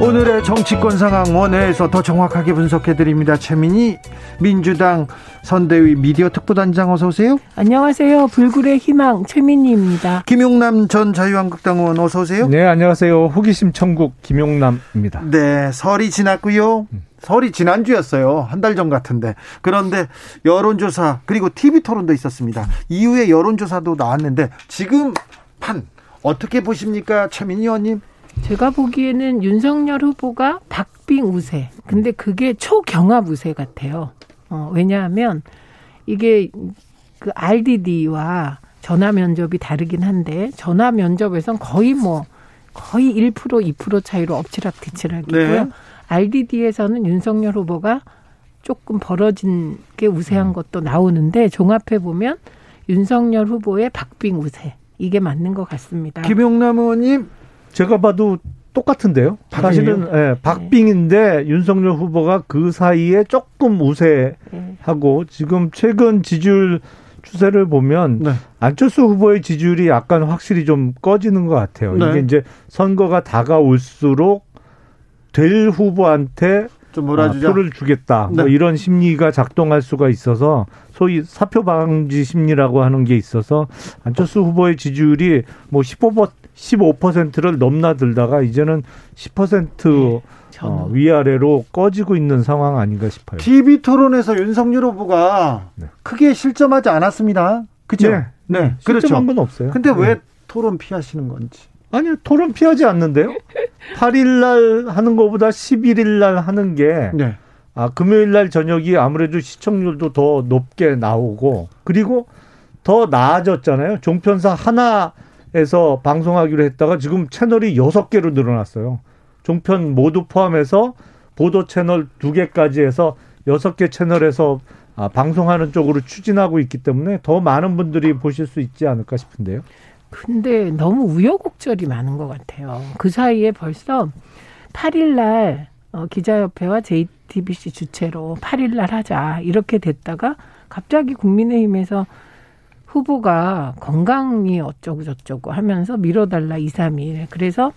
오늘의 정치권 상황 원회에서 더 정확하게 분석해 드립니다. 최민희 민주당 선대위 미디어 특보단장 어서 오세요. 안녕하세요. 불굴의 희망 최민희입니다. 김용남 전 자유한국당 의원 어서 오세요. 네, 안녕하세요. 호기심 천국 김용남입니다. 네, 설이 지났고요. 설이 지난주였어요. 한 달 전 같은데. 그런데 여론조사 그리고 TV 토론도 있었습니다. 이후에 여론조사도 나왔는데 지금 판 어떻게 보십니까, 최민희 의원님? 제가 보기에는 윤석열 후보가 박빙 우세. 근데 그게 초경합 우세 같아요. 어, 왜냐하면 이게 그 RDD와 전화 면접이 다르긴 한데 전화 면접에선 거의 뭐 거의 1% 2% 차이로 엎치락뒤치락이고요. 네. RDD에서는 윤석열 후보가 조금 벌어진 게 우세한 음. 것도 나오는데 종합해 보면 윤석열 후보의 박빙 우세 이게 맞는 것 같습니다. 김용남 의원님 제가 봐도 똑같은데요. 사실은 예, 박빙인데 네. 윤석열 후보가 그 사이에 조금 우세하고 네. 지금 최근 지지율 추세를 보면 네. 안철수 후보의 지지율이 약간 확실히 좀 꺼지는 것 같아요. 네. 이게 이제 선거가 다가올수록 될 후보한테 좀 몰아주자. 아, 표를 주겠다. 뭐 네. 뭐 이런 심리가 작동할 수가 있어서 소위 사표 방지 심리라고 하는 게 있어서 안철수 후보의 지지율이 뭐 15% 15%를 넘나들다가 이제는 10% 네, 어, 위아래로 꺼지고 있는 상황 아닌가 싶어요. TV 토론에서 윤석열 후보가 네. 크게 실점하지 않았습니다. 그죠? 네. 네. 그렇죠. 실점한 건 없어요. 근데 왜 네. 토론 피하시는 건지. 아니요, 토론 피하지 않는데요. 8일 날 하는 것보다 11일 날 하는 게 네. 아, 금요일 날 저녁이 아무래도 시청률도 더 높게 나오고 그리고 더 나아졌잖아요. 종편사 하나 에서 방송하기로 했다가 지금 채널이 여섯 개로 늘어났어요. 종편 모두 포함해서 보도 채널 두 개까지 해서 여섯 개 채널에서 아, 방송하는 쪽으로 추진하고 있기 때문에 더 많은 분들이 보실 수 있지 않을까 싶은데요. 근데 너무 우여곡절이 많은 것 같아요. 그 사이에 벌써 8일 날 어, 기자협회와 JTBC 주최로 8일 날 하자 이렇게 됐다가 갑자기 국민의힘에서 후보가 건강이 어쩌고 저쩌고 하면서 미뤄달라 2, 3일. 그래서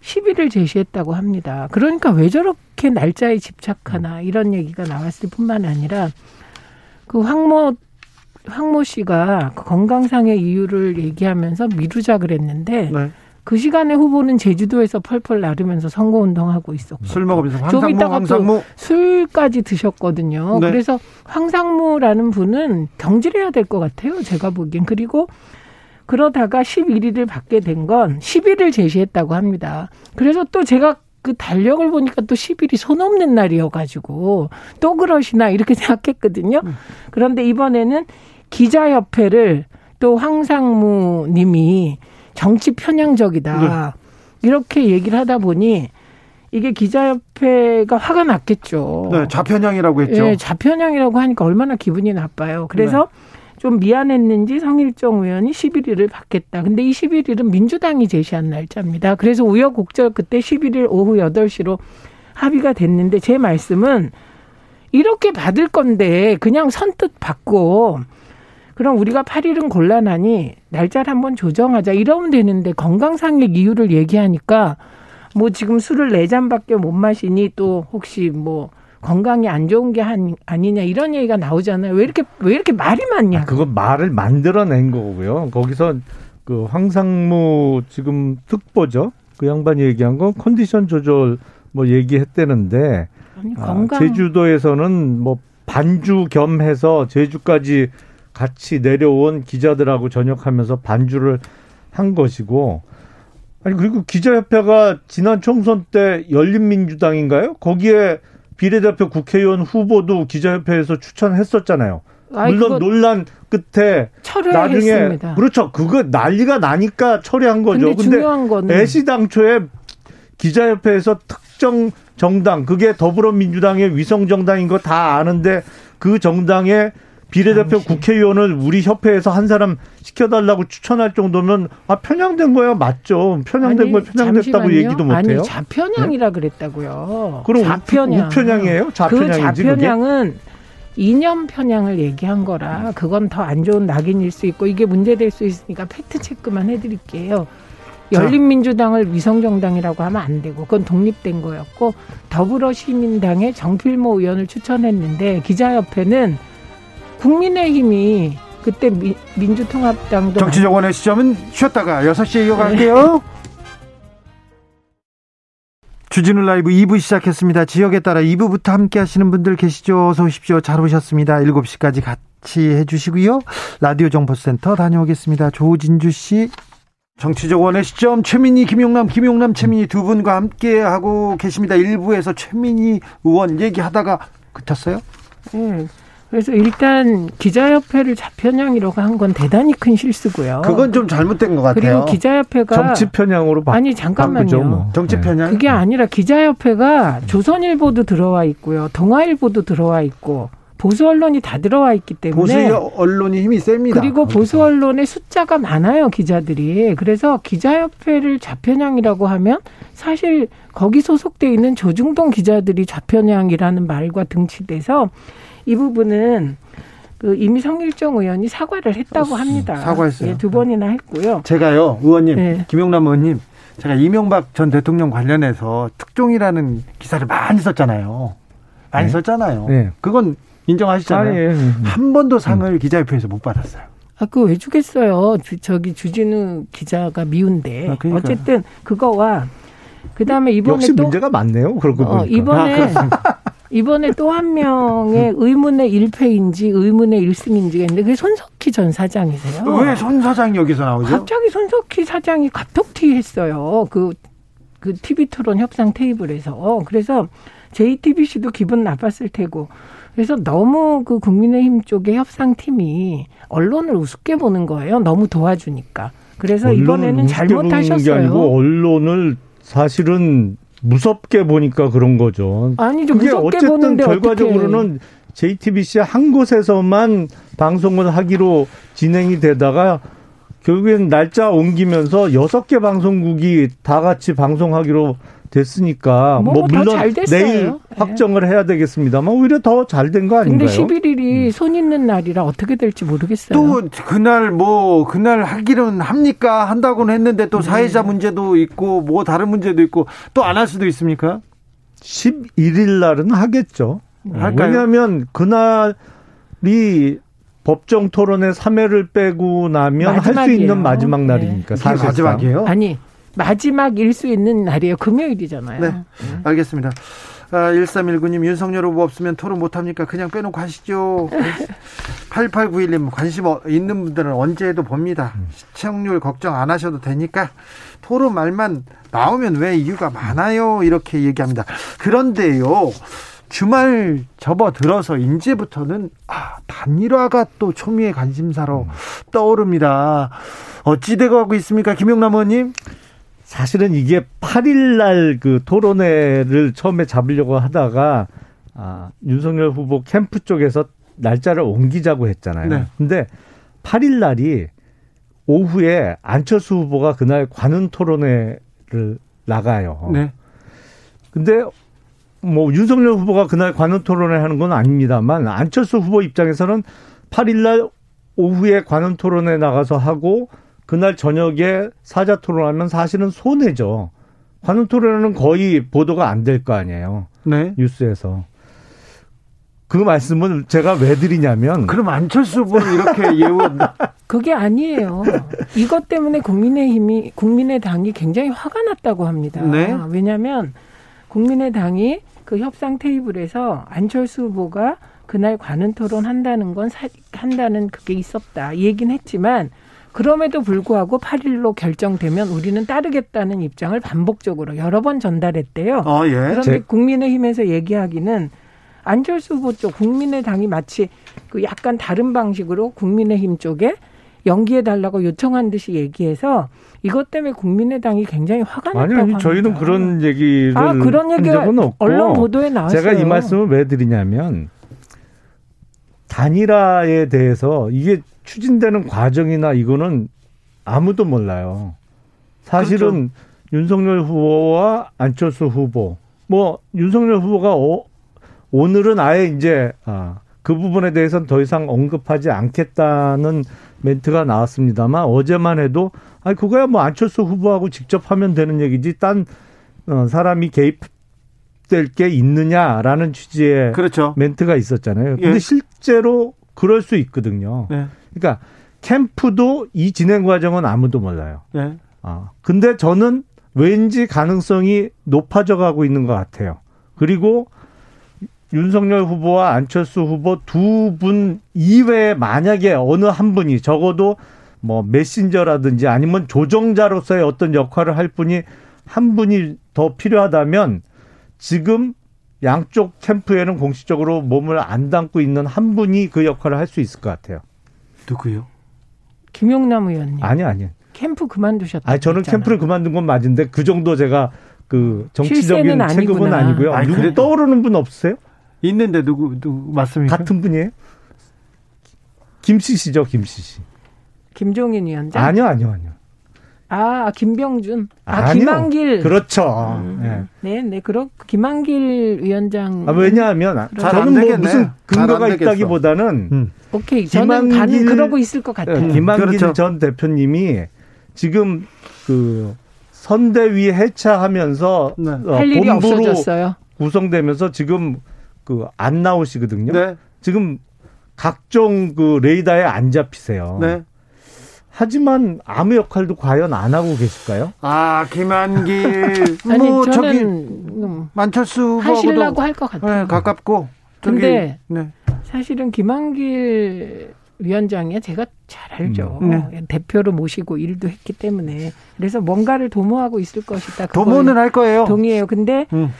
10일을 제시했다고 합니다. 그러니까 왜 저렇게 날짜에 집착하나 이런 얘기가 나왔을 뿐만 아니라 그 황모 황모 씨가 건강상의 이유를 얘기하면서 미루자 그랬는데 네. 그 시간에 후보는 제주도에서 펄펄 나르면서 선거 운동하고 있었고 술 먹으면서 황상무, 좀 이따가 황상무. 술까지 드셨거든요. 네. 그래서 황상무라는 분은 경질해야 될 것 같아요. 제가 보기엔 그리고 그러다가 11일을 받게 된 건 10일을 제시했다고 합니다. 그래서 또 제가 그 달력을 보니까 또 10일이 손 없는 날이어가지고 또 그러시나 이렇게 생각했거든요. 음. 그런데 이번에는 기자협회를 또 황상무 님이 정치 편향적이다. 네. 이렇게 얘기를 하다 보니 이게 기자협회가 화가 났겠죠. 네, 좌편향이라고 했죠. 네, 좌편향이라고 하니까 얼마나 기분이 나빠요. 그래서 네. 좀 미안했는지 성일정 의원이 11일을 받겠다. 근데 이 11일은 민주당이 제시한 날짜입니다. 그래서 우여곡절 그때 11일 오후 8시로 합의가 됐는데 제 말씀은 이렇게 받을 건데 그냥 선뜻 받고 그럼 우리가 8일은 곤란하니 날짜를 한번 조정하자 이러면 되는데 건강상의 이유를 얘기하니까 뭐 지금 술을 네 잔밖에 못 마시니 또 혹시 뭐 건강이 안 좋은 게 한, 아니냐 이런 얘기가 나오잖아요. 왜 이렇게 왜 이렇게 말이 많냐? 아, 그건 말을 만들어낸 거고요. 거기서 그 황상무 지금 특보죠. 그 양반이 얘기한 건 컨디션 조절 뭐 얘기했대는데 아니, 아, 건강... 아, 제주도에서는 뭐 반주 겸해서 제주까지 같이 내려온 기자들하고 전역하면서 반주를 한 것이고 아니 그리고 기자협회가 지난 총선 때 열린민주당인가요? 거기에 비례대표 국회의원 후보도 기자협회에서 추천했었잖아요. 아이, 물론 논란 끝에 나중에 했습니다. 그렇죠. 그거 난리가 나니까 처리한 거죠. 근데, 중요한 거는 애시당초에 기자협회에서 특정 정당 그게 더불어민주당의 위성 정당인 거 다 아는데 그 정당의 비례대표 국회의원을 우리 협회에서 한 사람 시켜달라고 추천할 정도면 아 편향된 거야 맞죠? 편향된 거 편향됐다고 잠시만요. 얘기도 못해요. 아니 좌편향이라 네? 그랬다고요. 그럼 좌편향. 우편향이에요? 좌편향이지 그 좌편향은 그게? 이념 편향을 얘기한 거라 그건 더 안 좋은 낙인일 수 있고 이게 문제될 수 있으니까 팩트 체크만 해드릴게요. 열린민주당을 위성정당이라고 하면 안 되고 그건 독립된 거였고 더불어시민당의 정필모 의원을 추천했는데 기자협회는 국민의힘이 그때 미, 민주통합당도 정치정원의 시점은 쉬었다가 6시에 이어갈게요. 주진우 라이브 2부 시작했습니다. 지역에 따라 2부부터 함께 하시는 분들 계시죠? 어서 오십시오. 잘 오셨습니다. 7시까지 같이 해주시고요. 라디오 정보센터 다녀오겠습니다. 조진주 씨. 정치적 원의 시점 최민희 김용남 김용남 최민희 두 분과 함께 하고 계십니다. 일부에서 최민희 의원 얘기하다가 그쳤어요? 네. 그래서 일단 기자협회를 좌편향이라고 한 건 대단히 큰 실수고요. 그건 좀 잘못된 것 같아요. 그리고 기자협회가 정치 편향으로 바, 아니 잠깐만요. 뭐. 정치 편향 그게 아니라 기자협회가 조선일보도 들어와 있고요, 동아일보도 들어와 있고 보수 언론이 다 들어와 있기 때문에 보수 언론이 힘이 셉니다. 그리고 보수 언론의 숫자가 많아요 기자들이. 그래서 기자협회를 좌편향이라고 하면 사실 거기 소속돼 있는 조중동 기자들이 좌편향이라는 말과 등치돼서 이 부분은 그 이미 성일정 의원이 사과를 했다고 합니다. 사과했어요. 예, 두 번이나 했고요. 제가요, 의원님, 네. 김용남 의원님, 제가 이명박 전 대통령 관련해서 특종이라는 기사를 많이 썼잖아요. 많이 네. 썼잖아요. 네. 그건 인정하시잖아요. 아, 예. 한 번도 상을 음. 기자협회에서 못 받았어요. 아, 그거 왜 주겠어요? 주, 저기 주진우 기자가 미운데. 아, 그러니까. 어쨌든 그거와 그다음에 이번에 역시 또 문제가 많네요. 그러고 어, 보니까. 이번에 아, 이번에 또 한 명의 의문의 1패인지 의문의 1승인지가 있는데 그게 손석희 전 사장이세요. 왜 손 사장이 여기서 나오죠? 갑자기 손석희 사장이 갑툭튀 했어요. 그, 그 TV 토론 협상 테이블에서. 그래서 JTBC도 기분 나빴을 테고. 그래서 너무 그 국민의힘 쪽의 협상팀이 언론을 우습게 보는 거예요. 너무 도와주니까. 그래서 이번에는 잘못하셨어요. 게 아니고 언론을 사실은 무섭게 보니까 그런 거죠. 아니죠. 그게 어쨌든 결과적으로는. JTBC 한 곳에서만 방송을 하기로 진행이 되다가 결국엔 날짜 옮기면서 여섯 개 방송국이 다 같이 방송하기로 됐으니까 뭐, 뭐 물론 내일 네. 확정을 해야 되겠습니다만 오히려 더 잘 된 거 아닌가요? 근데 11일이 음. 손 있는 날이라 어떻게 될지 모르겠어요. 또 그날 뭐 그날 하기는 합니까? 한다고는 했는데 또 네. 사회자 네. 문제도 있고 뭐 다른 문제도 있고 또 안 할 수도 있습니까? 11일 날은 하겠죠. 할까요? 왜냐하면 그날이 법정 토론의 3회를 빼고 나면 할 수 있는 마지막 네. 날이니까. 네. 마지막이에요? 아니 마지막일 수 있는 날이에요. 금요일이잖아요. 네. 음. 알겠습니다. 아, 1319님, 윤석열 후보 없으면 토론 못합니까? 그냥 빼놓고 하시죠. 8891님, 관심 어, 있는 분들은 언제 해도 봅니다. 시청률 걱정 안 하셔도 되니까 토론 말만 나오면 왜 이유가 많아요? 이렇게 얘기합니다. 그런데요, 주말 접어들어서 이제부터는 아, 단일화가 또 초미의 관심사로 떠오릅니다. 어찌 되고 하고 있습니까? 김용남 의원님? 사실은 이게 8일 날 그 토론회를 처음에 잡으려고 하다가 아, 윤석열 후보 캠프 쪽에서 날짜를 옮기자고 했잖아요. 네. 근데 8일 날이 오후에 안철수 후보가 그날 관훈 토론회를 나가요. 네. 근데 뭐 윤석열 후보가 그날 관훈 토론회 하는 건 아닙니다만 안철수 후보 입장에서는 8일 날 오후에 관훈 토론회 나가서 하고 그날 저녁에 사자 토론하면 사실은 손해죠. 관훈 토론은 거의 보도가 안 될 거 아니에요. 네. 뉴스에서. 그 말씀은 제가 왜 드리냐면 그럼 안철수 후보는 이렇게 예우 그게 아니에요. 이것 때문에 국민의힘이 국민의당이 굉장히 화가 났다고 합니다. 네? 왜냐하면 국민의당이 그 협상 테이블에서 안철수 후보가 그날 관훈 토론 한다는 건 사, 한다는 그게 있었다. 얘기는 했지만 그럼에도 불구하고 8일로 결정되면 우리는 따르겠다는 입장을 반복적으로 여러 번 전달했대요. 아, 예. 그런데 제... 국민의힘에서 얘기하기는 안철수 후보 쪽 국민의당이 마치 그 약간 다른 방식으로 국민의힘 쪽에 연기해 달라고 요청한 듯이 얘기해서 이것 때문에 국민의당이 굉장히 화가 났다고 아니, 아니 저희는 그런 얘기를 아, 그런 얘기가 적은 없고 언론 보도에 나왔어요. 제가 이 말씀을 왜 드리냐면 단일화에 대해서 이게 추진되는 과정이나 이거는 아무도 몰라요. 사실은 그렇죠. 윤석열 후보와 안철수 후보 뭐 윤석열 후보가 오, 오늘은 아예 이제 아, 그 부분에 대해서는 더 이상 언급하지 않겠다는 멘트가 나왔습니다만 어제만 해도 아니 그거야 뭐 안철수 후보하고 직접 하면 되는 얘기지 딴 어, 사람이 개입될 게 있느냐라는 취지의 그렇죠. 멘트가 있었잖아요. 근데 예. 실제로 그럴 수 있거든요. 네. 그러니까 캠프도 이 진행 과정은 아무도 몰라요. 네. 아 근데 저는 왠지 가능성이 높아져 가고 있는 것 같아요. 그리고 윤석열 후보와 안철수 후보 두 분 이외에 만약에 어느 한 분이 적어도 뭐 메신저라든지 아니면 조정자로서의 어떤 역할을 할 분이 한 분이 더 필요하다면 지금 양쪽 캠프에는 공식적으로 몸을 안 담고 있는 한 분이 그 역할을 할 수 있을 것 같아요. 누구요? 김용남 의원님. 아니 아니. 캠프 그만두셨다. 아니 저는 했잖아요. 캠프를 그만둔 건 맞은데 그 정도 제가 그 정치적인 체급은 아니고요. 아니, 누구 떠오르는 분 없으세요? 있는데 누구 누구 맞습니까? 같은 분이에요? 김씨 씨죠, 김씨 씨. 김종인 위원장? 아니요, 아니요, 아니요. 아, 김병준. 아, 아니요. 김한길. 그렇죠. 음. 네. 네, 네. 그럼 김한길 위원장. 아, 왜냐하면 저는 뭐 무슨 근거가 있다기보다는 음. 오케이. 저는 김한길, 그러고 있을 것 같아요. 네, 김한길 그렇죠. 전 대표님이 지금 그 선대위 해체하면서 네. 어, 할 일이 없어졌어요. 구성되면서 지금 그 안 나오시거든요. 네. 지금 각종 그 레이더에 안 잡히세요. 네. 하지만 아무 역할도 과연 안 하고 계실까요? 아 김한길 아니 뭐 저기 음, 만철수 하시려고 할 것 같아요. 네, 가깝고. 근데 네. 사실은 김한길 위원장이 제가 잘 알죠. 음. 네. 대표로 모시고 일도 했기 때문에 그래서 뭔가를 도모하고 있을 것이다. 도모는 할 거예요. 동의해요. 근데 음.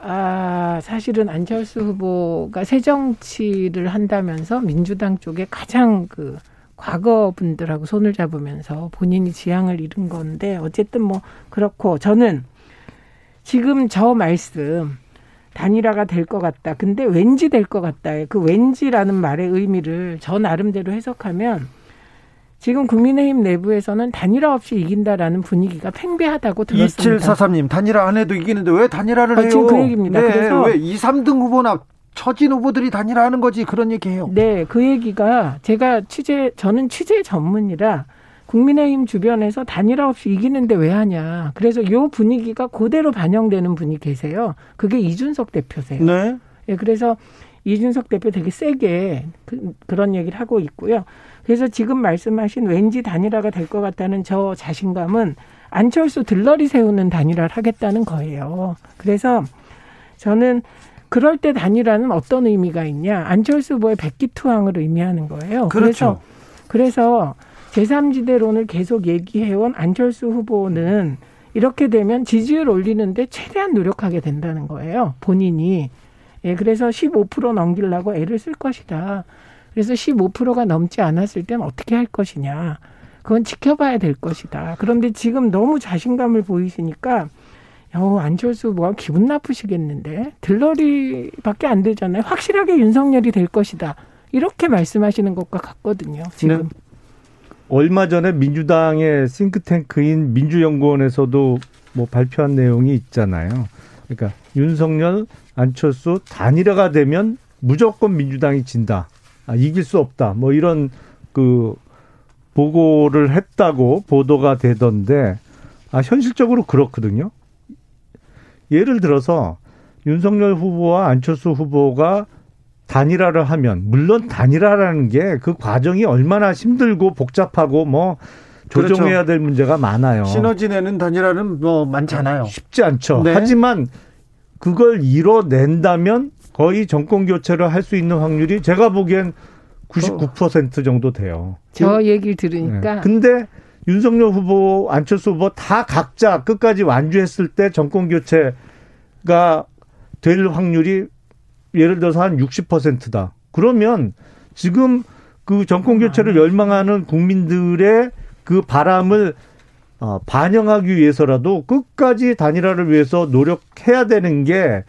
아, 사실은 안철수 후보가 새 정치를 한다면서 민주당 쪽에 가장 그 과거 분들하고 손을 잡으면서 본인이 지향을 잃은 건데 어쨌든 뭐 그렇고 저는 지금 저 말씀 단일화가 될 것 같다. 근데 왠지 될 것 같다. 그 왠지라는 말의 의미를 저 나름대로 해석하면 지금 국민의힘 내부에서는 단일화 없이 이긴다라는 분위기가 팽배하다고 들었습니다. 2743님 단일화 안 해도 이기는데 왜 단일화를 아, 해요? 지금 그 얘기입니다. 네, 그래서 왜 2, 3등 후보나 처진 후보들이 단일화하는 거지 그런 얘기해요. 네, 그 얘기가 제가 취재 저는 취재 전문이라 국민의힘 주변에서 단일화 없이 이기는데 왜 하냐. 그래서 요 분위기가 그대로 반영되는 분이 계세요. 그게 이준석 대표세요. 네. 예, 그래서 이준석 대표 되게 세게 그, 런 얘기를 하고 있고요. 그래서 지금 말씀하신 왠지 단일화가 될 것 같다는 저 자신감은 안철수 들러리 세우는 단일화를 하겠다는 거예요. 그래서 저는 그럴 때 단일화는 어떤 의미가 있냐? 안철수 후보의 백기투항을 의미하는 거예요. 그렇죠. 그래서 그래서 제3지대론을 계속 얘기해온 안철수 후보는 이렇게 되면 지지율 올리는데 최대한 노력하게 된다는 거예요. 본인이. 예, 그래서 15% 넘기려고 애를 쓸 것이다. 그래서 15%가 넘지 않았을 때는 어떻게 할 것이냐. 그건 지켜봐야 될 것이다. 그런데 지금 너무 자신감을 보이시니까 어, 안철수 뭐 기분 나쁘시겠는데 들러리밖에 안 되잖아요. 확실하게 윤석열이 될 것이다. 이렇게 말씀하시는 것과 같거든요. 지금. 네. 얼마 전에 민주당의 싱크탱크인 민주연구원에서도 뭐 발표한 내용이 있잖아요. 그러니까 윤석열, 안철수 단일화가 되면 무조건 민주당이 진다. 아, 이길 수 없다. 뭐 이런 그 보고를 했다고 보도가 되던데 아 현실적으로 그렇거든요. 예를 들어서 윤석열 후보와 안철수 후보가 단일화를 하면 물론 단일화라는 게 그 과정이 얼마나 힘들고 복잡하고 뭐 조정해야 그렇죠. 될 문제가 많아요. 시너지 내는 단일화는 뭐 많지 않아요. 쉽지 않죠. 네. 하지만 그걸 이뤄낸다면 거의 정권 교체를 할 수 있는 확률이 제가 보기엔 99% 정도 돼요. 저 얘기를 들으니까. 네. 근데 윤석열 후보, 안철수 후보 다 각자 끝까지 완주했을 때 정권 교체가 될 확률이 예를 들어서 한 60%다. 그러면 지금 그 정권 교체를 열망하는 국민들의 그 바람을 어, 반영하기 위해서라도 끝까지 단일화를 위해서 노력해야 되는 게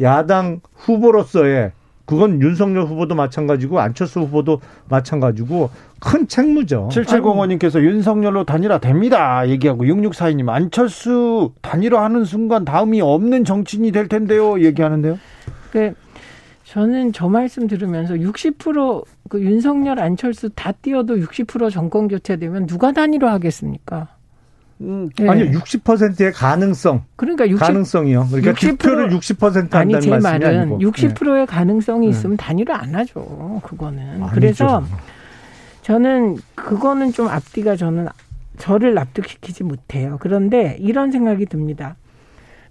야당 후보로서의 그건 윤석열 후보도 마찬가지고 안철수 후보도 마찬가지고 큰 책무죠. 7705님께서 윤석열로 단일화 됩니다. 얘기하고 6642님 안철수 단일화 하는 순간 다음이 없는 정치인이 될 텐데요. 얘기하는데요. 그 저는 저 말씀 들으면서 60%그 윤석열 안철수 다 띄어도 60% 정권 교체되면 누가 단일화 하겠습니까? 음, 네. 아니요, 60%의 가능성. 그러니까 60, 가능성이요. 그러니까 60%, 득표를 60% 한다는 아니, 제 말은 아니고. 60%의 네. 가능성이 있으면 네. 단일화 안 하죠. 그거는. 아니죠. 그래서 저는 그거는 좀 앞뒤가 저는 저를 납득시키지 못해요. 그런데 이런 생각이 듭니다.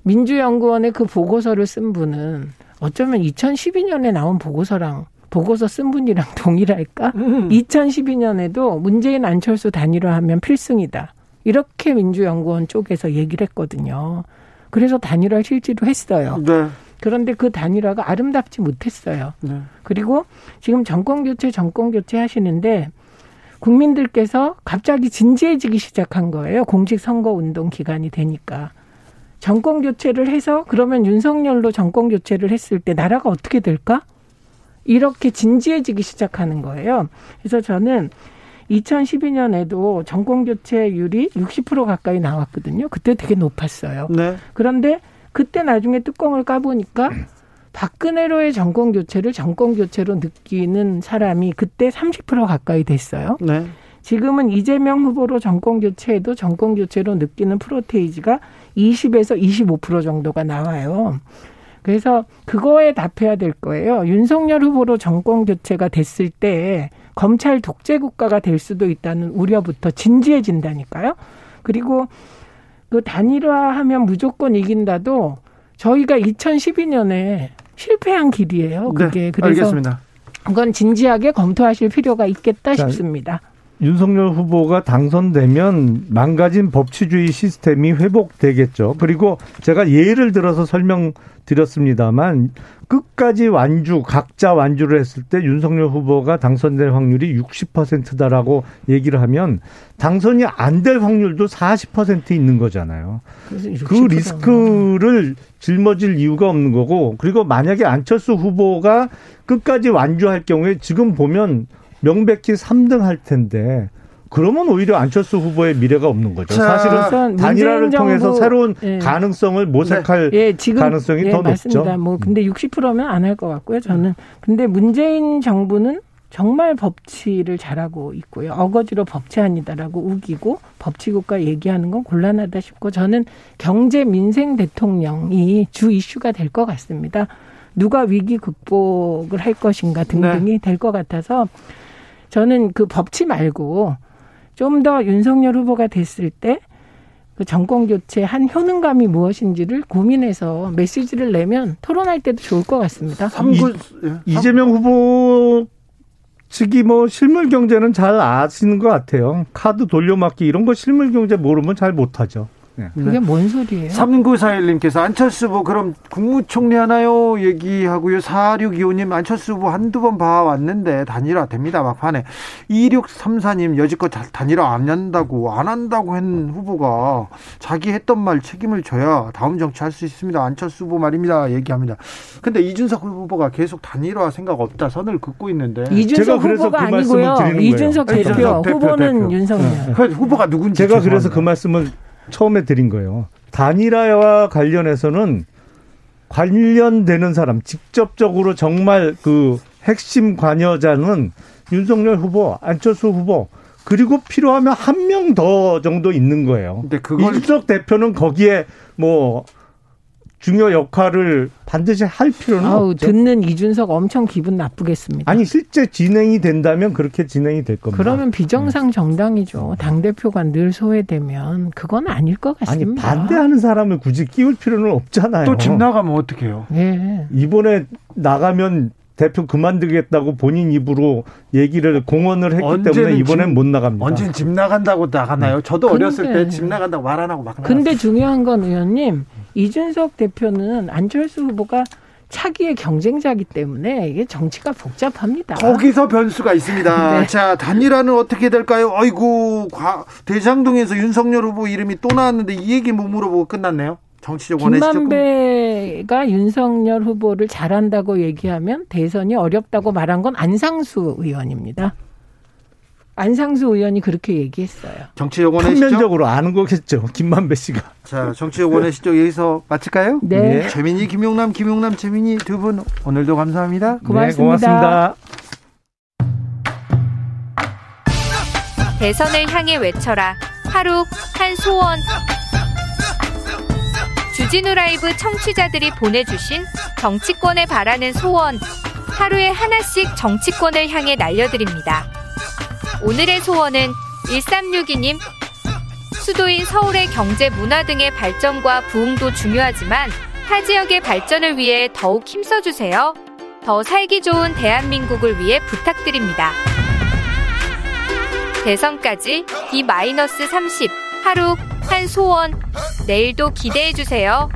민주연구원의 그 보고서를 쓴 분은 어쩌면 2012년에 나온 보고서랑 보고서 쓴 분이랑 동일할까? 음. 2012년에도 문재인 안철수 단일화하면 필승이다. 이렇게 민주연구원 쪽에서 얘기를 했거든요. 그래서 단일화 실제로 했어요. 네. 그런데 그 단일화가 아름답지 못했어요. 네. 그리고 지금 정권 교체, 정권 교체 하시는데 국민들께서 갑자기 진지해지기 시작한 거예요. 공직 선거 운동 기간이 되니까. 정권 교체를 해서 그러면 윤석열로 정권 교체를 했을 때 나라가 어떻게 될까? 이렇게 진지해지기 시작하는 거예요. 그래서 저는 2012년에도 정권 교체율이 60% 가까이 나왔거든요. 그때 되게 높았어요. 네. 그런데 그때 나중에 뚜껑을 까보니까 박근혜로의 정권 교체를 정권 교체로 느끼는 사람이 그때 30% 가까이 됐어요. 네. 지금은 이재명 후보로 정권 교체해도 정권 교체로 느끼는 프로테이지가 20에서 25% 정도가 나와요. 그래서 그거에 답해야 될 거예요. 윤석열 후보로 정권 교체가 됐을 때 검찰 독재 국가가 될 수도 있다는 우려부터 진지해진다니까요. 그리고 그 단일화하면 무조건 이긴다도 저희가 2012년에 실패한 길이에요. 그게 네, 그래서 알겠습니다. 그건 진지하게 검토하실 필요가 있겠다 싶습니다. 윤석열 후보가 당선되면 망가진 법치주의 시스템이 회복되겠죠. 그리고 제가 예를 들어서 설명드렸습니다만 끝까지 완주, 각자 완주를 했을 때 윤석열 후보가 당선될 확률이 60%다라고 얘기를 하면 당선이 안 될 확률도 40% 있는 거잖아요. 그 리스크를 짊어질 이유가 없는 거고 그리고 만약에 안철수 후보가 끝까지 완주할 경우에 지금 보면 명백히 3등 할 텐데 그러면 오히려 안철수 후보의 미래가 없는 거죠. 자, 사실은 단일화를 통해서 새로운 예. 가능성을 모색할 네. 예, 지금, 가능성이 예, 더 맞습니다. 높죠. 뭐 근데 60%면 안 할 것 같고요. 저는 근데 문재인 정부는 정말 법치를 잘하고 있고요. 어거지로 법치 아니다라고 우기고 법치국가 얘기하는 건 곤란하다 싶고 저는 경제 민생 대통령이 주 이슈가 될 것 같습니다. 누가 위기 극복을 할 것인가 등등이 네. 될것 같아서 저는 그 법치 말고 좀 더 윤석열 후보가 됐을 때 그 정권 교체 한 효능감이 무엇인지를 고민해서 메시지를 내면 토론할 때도 좋을 것 같습니다. 3구, 이, 이재명 후보 측이 뭐 실물 경제는 잘 아시는 것 같아요. 카드 돌려막기 이런 거 실물 경제 모르면 잘 못하죠. 네. 그게 뭔 소리예요? 3941님께서 안철수 후보 그럼 국무총리 하나요? 얘기하고요. 4625님 안철수 후보 한두 번 봐왔는데 단일화 됩니다. 막판에. 2634님 여지껏 단일화 안 한다고 안 한다고 한 후보가 자기 했던 말 책임을 져야 다음 정치할 수 있습니다. 안철수 후보 말입니다. 얘기합니다. 근데 이준석 후보가 계속 단일화 생각 없다 선을 긋고 있는데 이준석 후보가 그 아니고요. 이준석 대표, 대표, 대표 후보는 대표. 윤석열. 네. 후보가 누군지 제가 죄송합니다. 그래서 그 말씀을 처음에 드린 거예요. 단일화와 관련해서는 관련되는 사람, 직접적으로 정말 그 핵심 관여자는 윤석열 후보, 안철수 후보, 그리고 필요하면 한 명 더 정도 있는 거예요. 근데 그걸 이준석 대표는 거기에 뭐 중요 역할을 반드시 할 필요는 아우, 없죠. 듣는 이준석 엄청 기분 나쁘겠습니다. 아니 실제 진행이 된다면 그렇게 진행이 될 겁니다. 그러면 비정상 네. 정당이죠. 당 대표가 늘 소외되면 그건 아닐 것 같습니다. 아니 반대하는 사람을 굳이 끼울 필요는 없잖아요. 또 집 나가면 어떡해요? 네. 이번에 나가면 대표 그만두겠다고 본인 입으로 얘기를 공언을 했기 때문에 이번엔 못 나갑니다. 언제 집 나간다고 나가나요? 저도 어렸을 때 집 나간다고 말 안 하고 막 나갔어요. 근데 중요한 건 의원님 이준석 대표는 안철수 후보가 차기의 경쟁자기 때문에 이게 정치가 복잡합니다. 거기서 변수가 있습니다. 네. 자, 단일화는 어떻게 될까요? 아이고, 대장동에서 윤석열 후보 이름이 또 나왔는데 이 얘기 못 물어보고 끝났네요. 정치적 원해시죠. 김만배가 윤석열 후보를 잘한다고 얘기하면 대선이 어렵다고 말한 건 안상수 의원입니다. 안상수 의원이 그렇게 얘기했어요. 정치적 원의 평면적으로 아는 거겠죠. 김만배 씨가. 자, 정치적 원의 시죠. 여기서 마칠까요? 네. 네. 최민희, 김용남, 김용남, 최민희 두 분 오늘도 감사합니다. 고맙습니다. 네, 고맙습니다. 대선을 향해 외쳐라. 하루 한 소원. 주진우 라이브 청취자들이 보내주신 정치권에 바라는 소원. 하루에 하나씩 정치권을 향해 날려드립니다. 오늘의 소원은 1362님. 수도인 서울의 경제 문화 등의 발전과 부흥도 중요하지만 타 지역의 발전을 위해 더욱 힘써주세요. 더 살기 좋은 대한민국을 위해 부탁드립니다. 대선까지 D-30 하루 한 소원. 내일도 기대해 주세요.